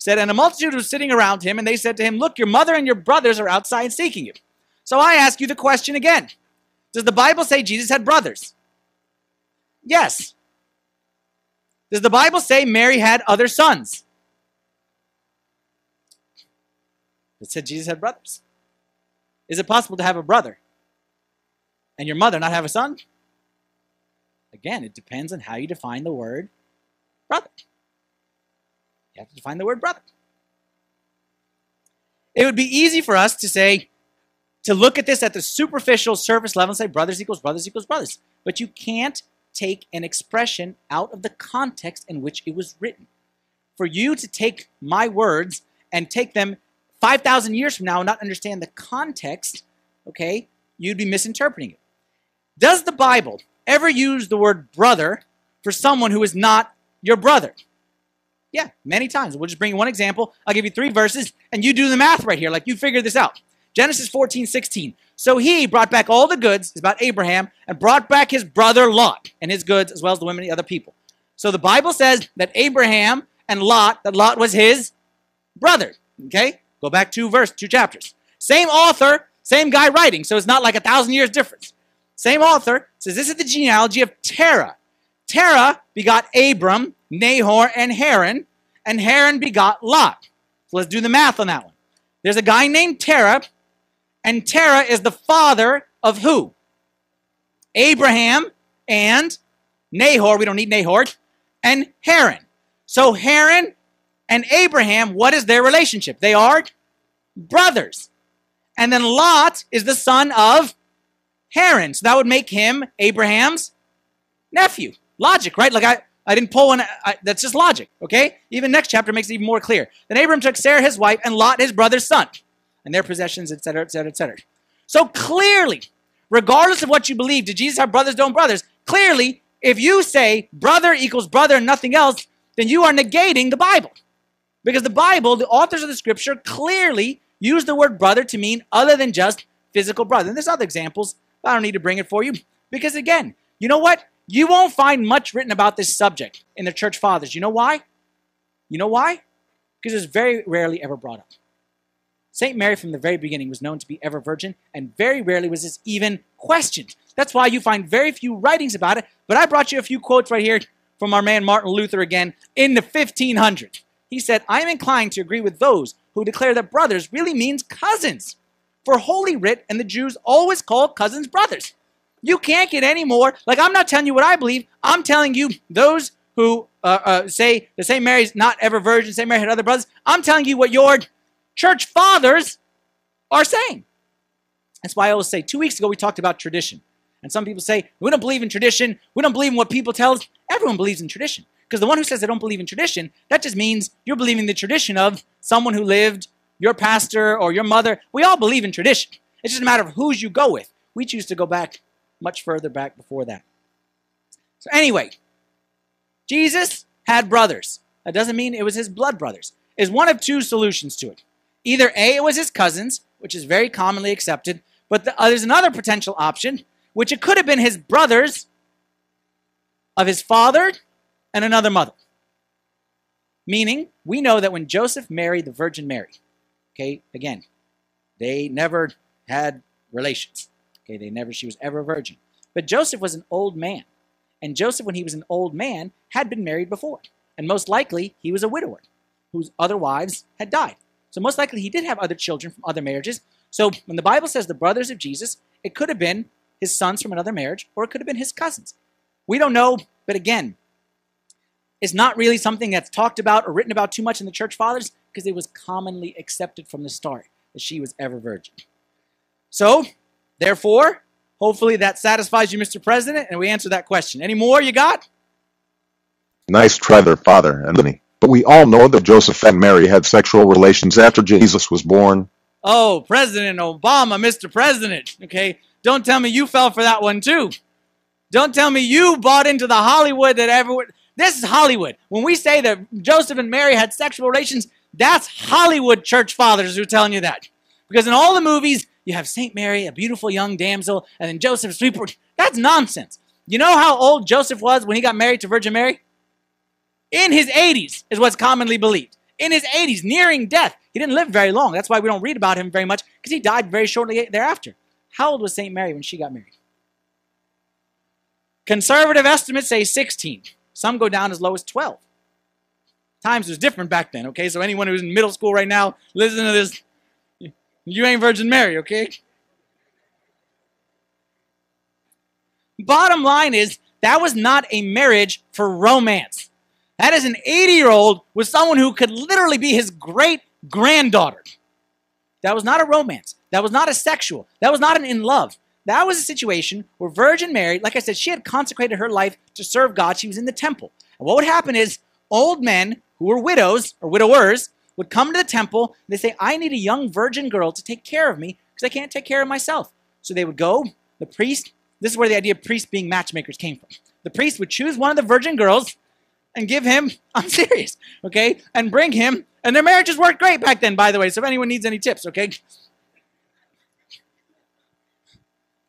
Said, And a multitude was sitting around him, and they said to him, Look, your mother and your brothers are outside seeking you. So I ask you the question again Does the Bible say Jesus had brothers? Yes. Does the Bible say Mary had other sons? It said Jesus had brothers. Is it possible to have a brother and your mother not have a son? Again, it depends on how you define the word brother. You have to define the word brother. It would be easy for us to say, to look at this at the superficial surface level and say brothers equals brothers equals brothers. But you can't take an expression out of the context in which it was written. For you to take my words and take them 5,000 years from now and not understand the context, okay, you'd be misinterpreting it. Does the Bible ever use the word brother for someone who is not your brother? Yeah, many times. We'll just bring you one example. I'll give you three verses, and you do the math right here, like you figure this out. Genesis 14, 16. So he brought back all the goods, about Abraham, and brought back his brother Lot and his goods, as well as the women and the other people. So the Bible says that Abraham and Lot, that Lot was his brother. Okay? Go back two verse, two chapters. Same author, same guy writing, so it's not like a thousand years difference. Same author says this is the genealogy of Terah. Terah begot Abram, Nahor, and Haran, and Haran begot Lot. So let's do the math on that one. There's a guy named Terah, and Terah is the father of who? Abraham and Nahor. We don't need Nahor. And Haran. So Haran and Abraham, what is their relationship? They are brothers. And then Lot is the son of Haran. So that would make him Abraham's nephew. Logic, right? Like I, I didn't pull one. I, that's just logic, okay? Even next chapter makes it even more clear. Then Abram took Sarah, his wife, and Lot, his brother's son, and their possessions, etc., etc., etc. So clearly, regardless of what you believe, did Jesus have brothers, don't brothers? Clearly, if you say brother equals brother and nothing else, then you are negating the Bible. Because the Bible, the authors of the scripture, clearly use the word brother to mean other than just physical brother. And there's other examples, I don't need to bring it for you. Because again, you know what? You won't find much written about this subject in the church fathers. You know why? You know why? Because it's very rarely ever brought up. St. Mary from the very beginning was known to be ever virgin, and very rarely was this even questioned. That's why you find very few writings about it, but I brought you a few quotes right here from our man Martin Luther again in the 1500s. He said, I am inclined to agree with those who declare that brothers really means cousins. For Holy Writ and the Jews always call cousins brothers. You can't get any more. Like, I'm not telling you what I believe. I'm telling you, those who uh, uh, say the St. Mary's not ever virgin, St. Mary had other brothers, I'm telling you what your church fathers are saying. That's why I always say, two weeks ago we talked about tradition. And some people say, we don't believe in tradition. We don't believe in what people tell us. Everyone believes in tradition. Because the one who says they don't believe in tradition, that just means you're believing the tradition of someone who lived, your pastor or your mother. We all believe in tradition. It's just a matter of whose you go with. We choose to go back much further back before that. So, anyway, Jesus had brothers. That doesn't mean it was his blood brothers. Is one of two solutions to it. Either A, it was his cousins, which is very commonly accepted, But the, uh, there's another potential option, which it could have been his brothers of his father and another mother. Meaning, we know that when Joseph married the Virgin Mary, okay, again, they never had relations. Okay, they never, she was ever a virgin. But Joseph was an old man. And Joseph, when he was an old man, had been married before. And most likely, he was a widower whose other wives had died. So most likely, he did have other children from other marriages. So when the Bible says the brothers of Jesus, it could have been his sons from another marriage, or it could have been his cousins. We don't know, but again, it's not really something that's talked about or written about too much in the church fathers because it was commonly accepted from the start that she was ever virgin. So, therefore, hopefully that satisfies you, Mr. President, and we answer that question. Any more you got? Nice try there, Father Anthony. But we all know that Joseph and Mary had sexual relations after Jesus was born. Oh, President Obama, Mr. President. Okay, don't tell me you fell for that one too. Don't tell me you bought into the Hollywood that everyone. This is Hollywood. When we say that Joseph and Mary had sexual relations, that's Hollywood church fathers who are telling you that. Because in all the movies, you have St. Mary, a beautiful young damsel, and then Joseph, super. That's nonsense. You know how old Joseph was when he got married to Virgin Mary? In his 80s, is what's commonly believed. In his 80s, nearing death. He didn't live very long. That's why we don't read about him very much, because he died very shortly thereafter. How old was St. Mary when she got married? Conservative estimates say 16. Some go down as low as 12. Times was different back then, okay? So anyone who's in middle school right now, listen to this. You ain't Virgin Mary, okay? Bottom line is, that was not a marriage for romance. That is an 80 year old with someone who could literally be his great granddaughter. That was not a romance. That was not a sexual. That was not an in love. That was a situation where Virgin Mary, like I said, she had consecrated her life to serve God. She was in the temple. And what would happen is old men who were widows or widowers would come to the temple. They say, I need a young virgin girl to take care of me because I can't take care of myself. So they would go, the priest, this is where the idea of priests being matchmakers came from. The priest would choose one of the virgin girls and give him, I'm serious, okay, and bring him. And their marriages worked great back then, by the way. So if anyone needs any tips, okay,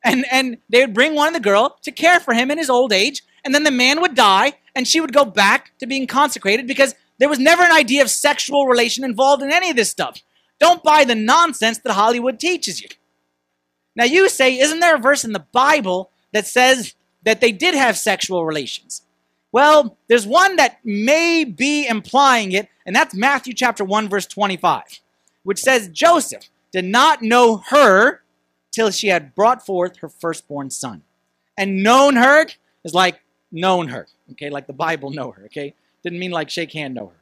and and they would bring one of the girl to care for him in his old age and then the man would die and she would go back to being consecrated because there was never an idea of sexual relation involved in any of this stuff don't buy the nonsense that hollywood teaches you now you say isn't there a verse in the bible that says that they did have sexual relations well there's one that may be implying it and that's matthew chapter 1 verse 25 which says joseph did not know her till she had brought forth her firstborn son. And known her is like known her, okay, like the Bible know her, okay? Didn't mean like shake hand know her.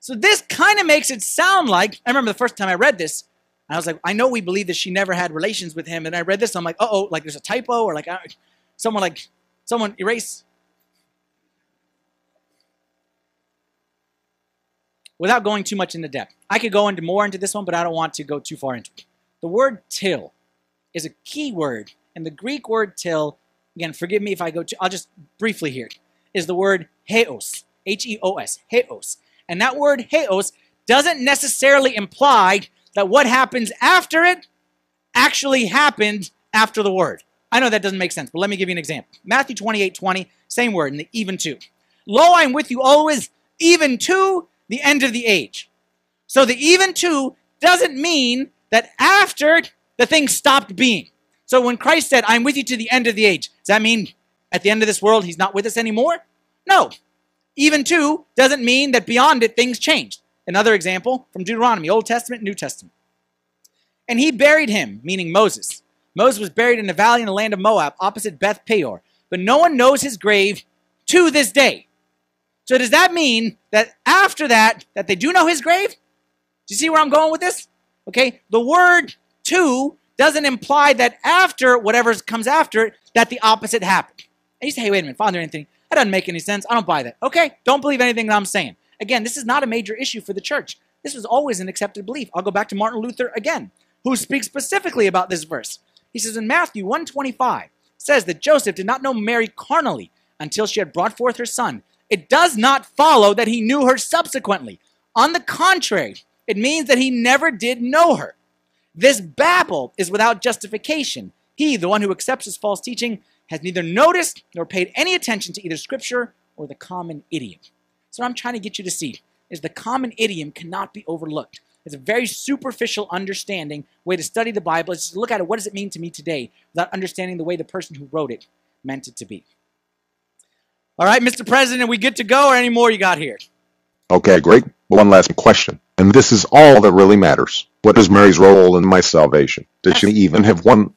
So this kind of makes it sound like, I remember the first time I read this, I was like, I know we believe that she never had relations with him. And I read this, I'm like, uh oh, like there's a typo, or like uh, someone like, someone erase. Without going too much into depth. I could go into more into this one, but I don't want to go too far into it. The word till is a key word, and the Greek word till, again, forgive me if I go to, I'll just briefly here, is the word heos, H E O S, heos. And that word heos doesn't necessarily imply that what happens after it actually happened after the word. I know that doesn't make sense, but let me give you an example. Matthew 28 20, same word in the even two. Lo, I'm with you always, even to the end of the age. So the even to doesn't mean that after the thing stopped being. So when Christ said, I'm with you to the end of the age, does that mean at the end of this world he's not with us anymore? No. Even to doesn't mean that beyond it things changed. Another example from Deuteronomy, Old Testament, New Testament. And he buried him, meaning Moses. Moses was buried in a valley in the land of Moab, opposite Beth Peor. But no one knows his grave to this day. So does that mean that after that, that they do know his grave? Do you see where I'm going with this? Okay, the word to doesn't imply that after whatever comes after it, that the opposite happened. And you say, hey, wait a minute, Father Anthony, that doesn't make any sense. I don't buy that. Okay, don't believe anything that I'm saying. Again, this is not a major issue for the church. This was always an accepted belief. I'll go back to Martin Luther again, who speaks specifically about this verse. He says in Matthew 125, says that Joseph did not know Mary carnally until she had brought forth her son. It does not follow that he knew her subsequently. On the contrary, it means that he never did know her. This babble is without justification. He, the one who accepts his false teaching, has neither noticed nor paid any attention to either scripture or the common idiom. So, what I'm trying to get you to see is the common idiom cannot be overlooked. It's a very superficial understanding way to study the Bible. It's to look at it. What does it mean to me today without understanding the way the person who wrote it meant it to be? All right, Mr. President, we good to go or any more you got here? Okay, great. One last question. And this is all that really matters. What is Mary's role in my salvation? Does she even have one?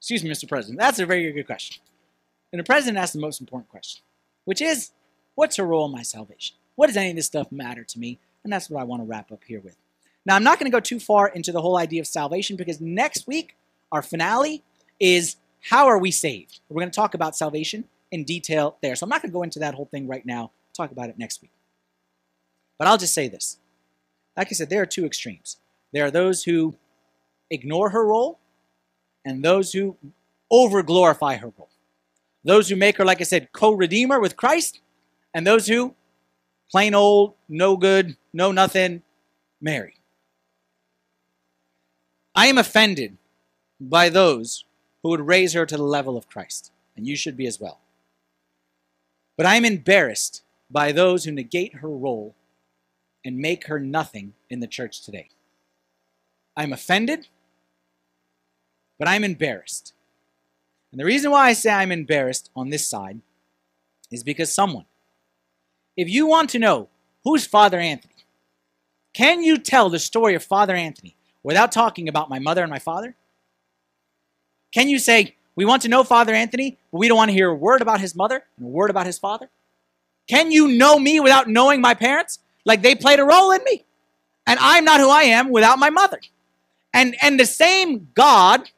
Excuse me, Mr. President. That's a very good question. And the president asked the most important question, which is, what's her role in my salvation? What does any of this stuff matter to me? And that's what I want to wrap up here with. Now, I'm not going to go too far into the whole idea of salvation because next week, our finale is how are we saved? We're going to talk about salvation in detail there. So I'm not going to go into that whole thing right now. talk about it next week. But I'll just say this. Like I said, there are two extremes. There are those who ignore her role and those who over glorify her role. Those who make her, like I said, co redeemer with Christ, and those who plain old, no good, no nothing, Mary. I am offended by those who would raise her to the level of Christ, and you should be as well. But I am embarrassed by those who negate her role and make her nothing in the church today. I'm offended, but I'm embarrassed. And the reason why I say I'm embarrassed on this side is because someone, if you want to know who's Father Anthony, can you tell the story of Father Anthony without talking about my mother and my father? Can you say, we want to know Father Anthony, but we don't want to hear a word about his mother and a word about his father? Can you know me without knowing my parents? Like they played a role in me. And I'm not who I am without my mother. And, and the same God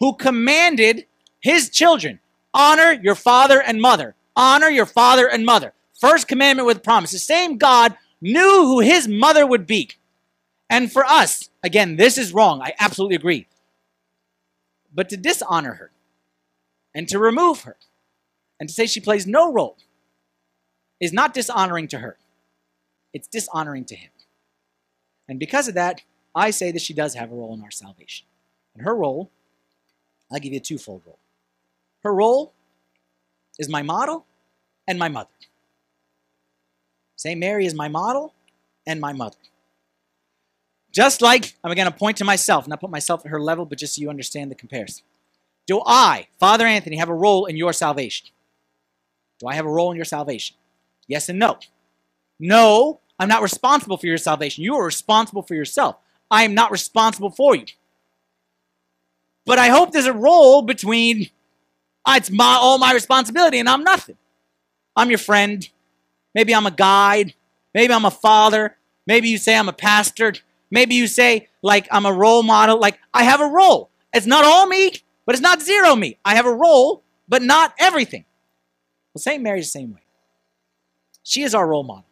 who commanded his children, honor your father and mother, honor your father and mother. First commandment with promise. The same God knew who his mother would be. And for us, again, this is wrong. I absolutely agree. But to dishonor her and to remove her and to say she plays no role is not dishonoring to her, it's dishonoring to him. And because of that, I say that she does have a role in our salvation. And her role, I'll give you a twofold role. Her role is my model and my mother. St. Mary is my model and my mother. Just like I'm going to point to myself, not put myself at her level, but just so you understand the comparison. Do I, Father Anthony, have a role in your salvation? Do I have a role in your salvation? Yes and no. No, I'm not responsible for your salvation. You are responsible for yourself. I am not responsible for you. But I hope there's a role between uh, it's my all my responsibility and I'm nothing. I'm your friend. Maybe I'm a guide. Maybe I'm a father. Maybe you say I'm a pastor. Maybe you say like I'm a role model. Like I have a role. It's not all me, but it's not zero me. I have a role, but not everything. Well, St. Mary's the same way. She is our role model.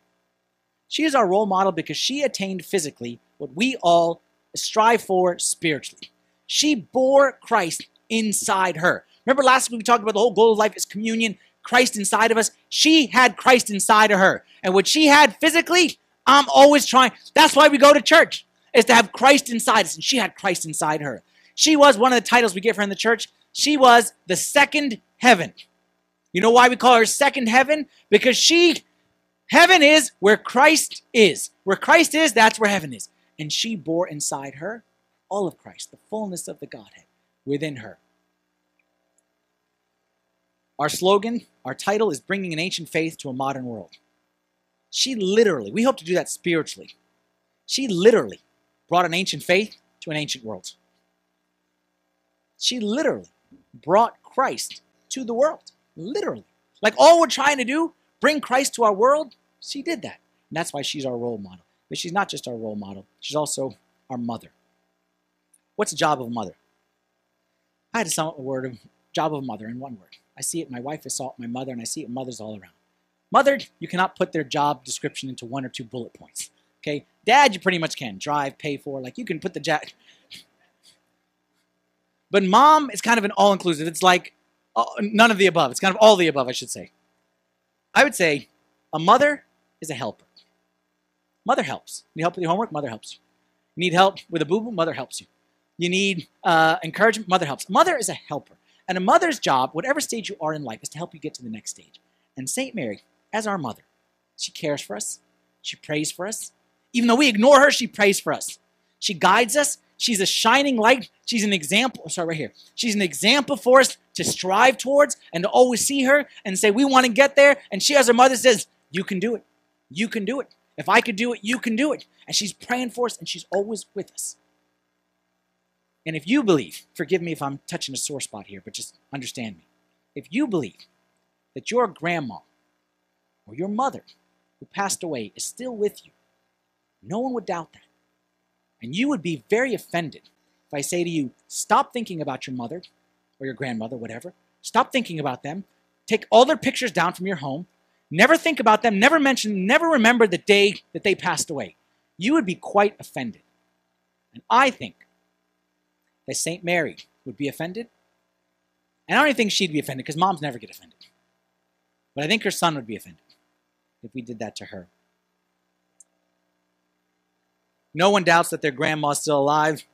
She is our role model because she attained physically what we all strive for spiritually. She bore Christ inside her. Remember last week we talked about the whole goal of life is communion. Christ inside of us. She had Christ inside of her. And what she had physically, I'm always trying. That's why we go to church, is to have Christ inside us. And she had Christ inside her. She was one of the titles we give her in the church. She was the second heaven. You know why we call her second heaven? Because she, heaven is where Christ is. Where Christ is, that's where heaven is. And she bore inside her all of Christ, the fullness of the Godhead within her. Our slogan, our title is Bringing an Ancient Faith to a Modern World. She literally, we hope to do that spiritually. She literally brought an ancient faith to an ancient world. She literally brought Christ to the world. Literally. Like all we're trying to do, bring Christ to our world, she did that. And that's why she's our role model. But she's not just our role model, she's also our mother. What's the job of a mother? I had to sum up the word of job of a mother in one word. I see it. My wife is my mother, and I see it mothers all around. Mother, you cannot put their job description into one or two bullet points. Okay, dad, you pretty much can drive, pay for, like you can put the jack. But mom is kind of an all-inclusive. It's like uh, none of the above. It's kind of all the above, I should say. I would say a mother is a helper. Mother helps. Need help with your homework? Mother helps you need help with a boo boo? Mother helps you. You need uh, encouragement. Mother helps. Mother is a helper. And a mother's job, whatever stage you are in life, is to help you get to the next stage. And St. Mary, as our mother, she cares for us. She prays for us. Even though we ignore her, she prays for us. She guides us. She's a shining light. She's an example. Sorry, right here. She's an example for us to strive towards and to always see her and say, We want to get there. And she, as her mother, says, You can do it. You can do it. If I could do it, you can do it. And she's praying for us and she's always with us. And if you believe, forgive me if I'm touching a sore spot here, but just understand me. If you believe that your grandma or your mother who passed away is still with you, no one would doubt that. And you would be very offended if I say to you, stop thinking about your mother or your grandmother, whatever. Stop thinking about them. Take all their pictures down from your home. Never think about them. Never mention, never remember the day that they passed away. You would be quite offended. And I think that St. Mary would be offended. And I don't even think she'd be offended because moms never get offended. But I think her son would be offended if we did that to her. No one doubts that their grandma's still alive.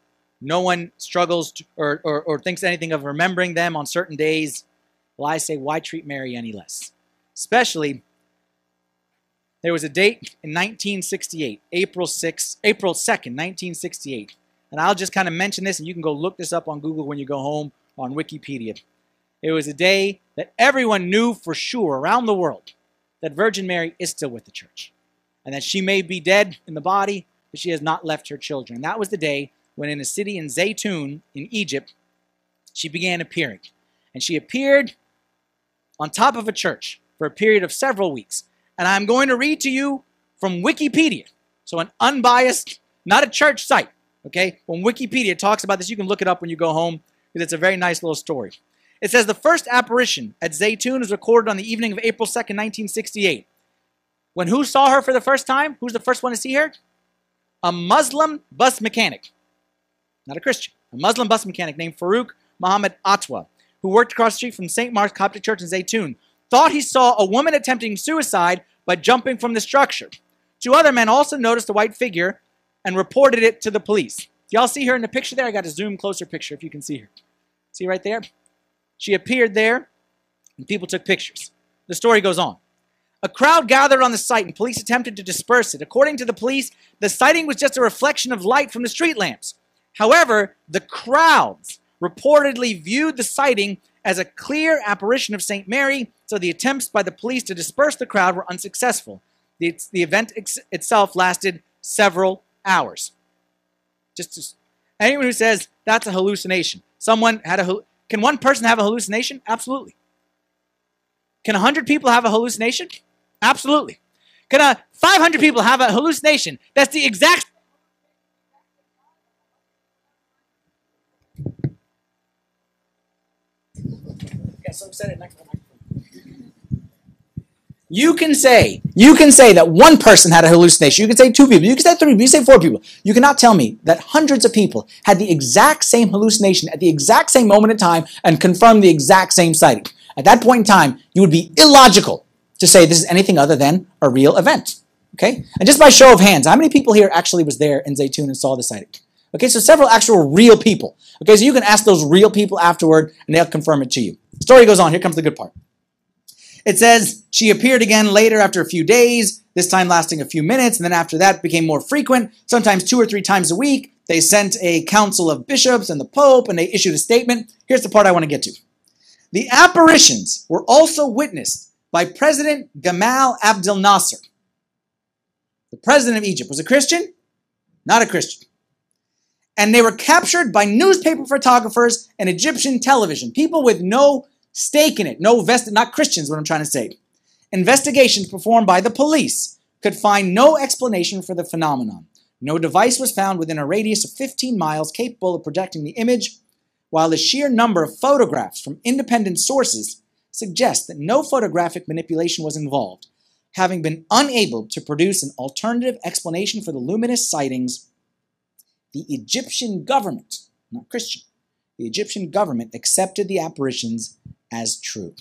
No one struggles to, or, or, or thinks anything of remembering them on certain days. Well, I say, why treat Mary any less? Especially, there was a date in 1968, April 6, April 2nd, 1968, and I'll just kind of mention this, and you can go look this up on Google when you go home on Wikipedia. It was a day that everyone knew for sure around the world that Virgin Mary is still with the church, and that she may be dead in the body, but she has not left her children. And that was the day when, in a city in Zaytun in Egypt, she began appearing. And she appeared on top of a church for a period of several weeks. And I'm going to read to you from Wikipedia. So, an unbiased, not a church site, Okay? When Wikipedia talks about this, you can look it up when you go home because it's a very nice little story. It says the first apparition at Zaytun is recorded on the evening of April 2nd, 1968. When who saw her for the first time? Who's the first one to see her? A Muslim bus mechanic. Not a Christian. A Muslim bus mechanic named Farouk Muhammad Atwa, who worked across the street from St. Mark's Coptic Church in Zaytun, thought he saw a woman attempting suicide by jumping from the structure. Two other men also noticed a white figure and reported it to the police. Y'all see her in the picture there? I got a zoom closer picture if you can see her. See right there? She appeared there, and people took pictures. The story goes on. A crowd gathered on the site, and police attempted to disperse it. According to the police, the sighting was just a reflection of light from the street lamps. However, the crowds reportedly viewed the sighting as a clear apparition of St. Mary, so the attempts by the police to disperse the crowd were unsuccessful. The, the event ex- itself lasted several hours. Just, just anyone who says that's a hallucination. Someone had a can one person have a hallucination? Absolutely. Can 100 people have a hallucination? Absolutely. Can a 500 people have a hallucination? That's the exact so it next time. You can say, you can say that one person had a hallucination. You can say two people. You can say three people. You can say four people. You cannot tell me that hundreds of people had the exact same hallucination at the exact same moment in time and confirm the exact same sighting. At that point in time, you would be illogical to say this is anything other than a real event. Okay? And just by show of hands, how many people here actually was there in Zaytun and saw the sighting? Okay, so several actual real people. Okay, so you can ask those real people afterward and they'll confirm it to you. Story goes on. Here comes the good part. It says she appeared again later after a few days, this time lasting a few minutes, and then after that became more frequent, sometimes two or three times a week. They sent a council of bishops and the Pope, and they issued a statement. Here's the part I want to get to. The apparitions were also witnessed by President Gamal Abdel Nasser. The president of Egypt was a Christian, not a Christian. And they were captured by newspaper photographers and Egyptian television, people with no stake in it. No vested, not Christians, what I'm trying to say. Investigations performed by the police could find no explanation for the phenomenon. No device was found within a radius of 15 miles capable of projecting the image, while the sheer number of photographs from independent sources suggests that no photographic manipulation was involved. Having been unable to produce an alternative explanation for the luminous sightings, the Egyptian government, not Christian, the Egyptian government accepted the apparitions as true.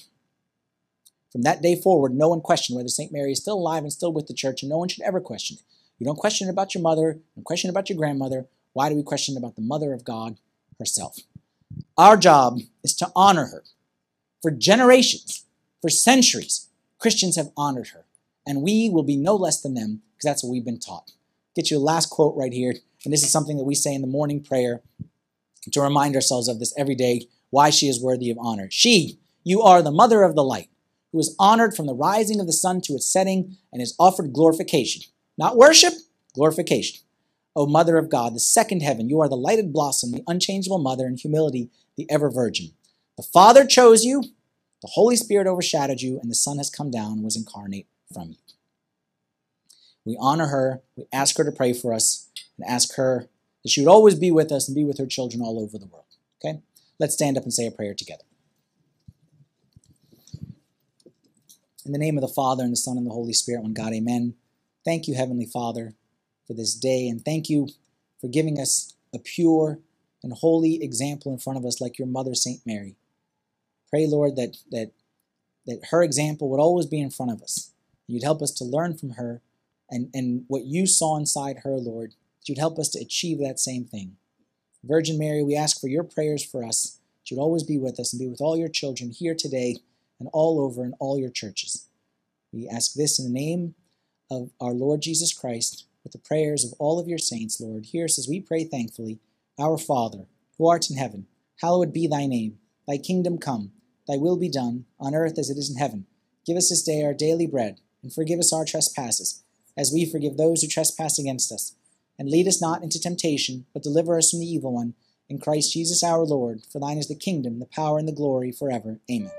From that day forward, no one questioned whether St. Mary is still alive and still with the church, and no one should ever question it. You don't question about your mother, don't question about your grandmother. Why do we question about the mother of God, herself. Our job is to honor her. For generations, for centuries, Christians have honored her, and we will be no less than them because that's what we've been taught. Get you a last quote right here, and this is something that we say in the morning prayer to remind ourselves of this every day why she is worthy of honor. She, you are the mother of the light, who is honored from the rising of the sun to its setting and is offered glorification. Not worship, glorification. O Mother of God, the second heaven, you are the lighted blossom, the unchangeable mother, in humility, the ever virgin. The Father chose you, the Holy Spirit overshadowed you, and the Son has come down and was incarnate from you. We honor her, we ask her to pray for us, and ask her that she would always be with us and be with her children all over the world. Okay? Let's stand up and say a prayer together. In the name of the Father, and the Son, and the Holy Spirit, one God, amen. Thank you, Heavenly Father, for this day, and thank you for giving us a pure and holy example in front of us like your mother, St. Mary. Pray, Lord, that, that, that her example would always be in front of us. You'd help us to learn from her and, and what you saw inside her, Lord, you'd help us to achieve that same thing. Virgin Mary, we ask for your prayers for us. That you'd always be with us and be with all your children here today and all over in all your churches. We ask this in the name of our Lord Jesus Christ, with the prayers of all of your saints, Lord. Hear us as we pray thankfully. Our Father, who art in heaven, hallowed be thy name. Thy kingdom come, thy will be done, on earth as it is in heaven. Give us this day our daily bread, and forgive us our trespasses, as we forgive those who trespass against us. And lead us not into temptation, but deliver us from the evil one. In Christ Jesus our Lord, for thine is the kingdom, the power, and the glory forever. Amen.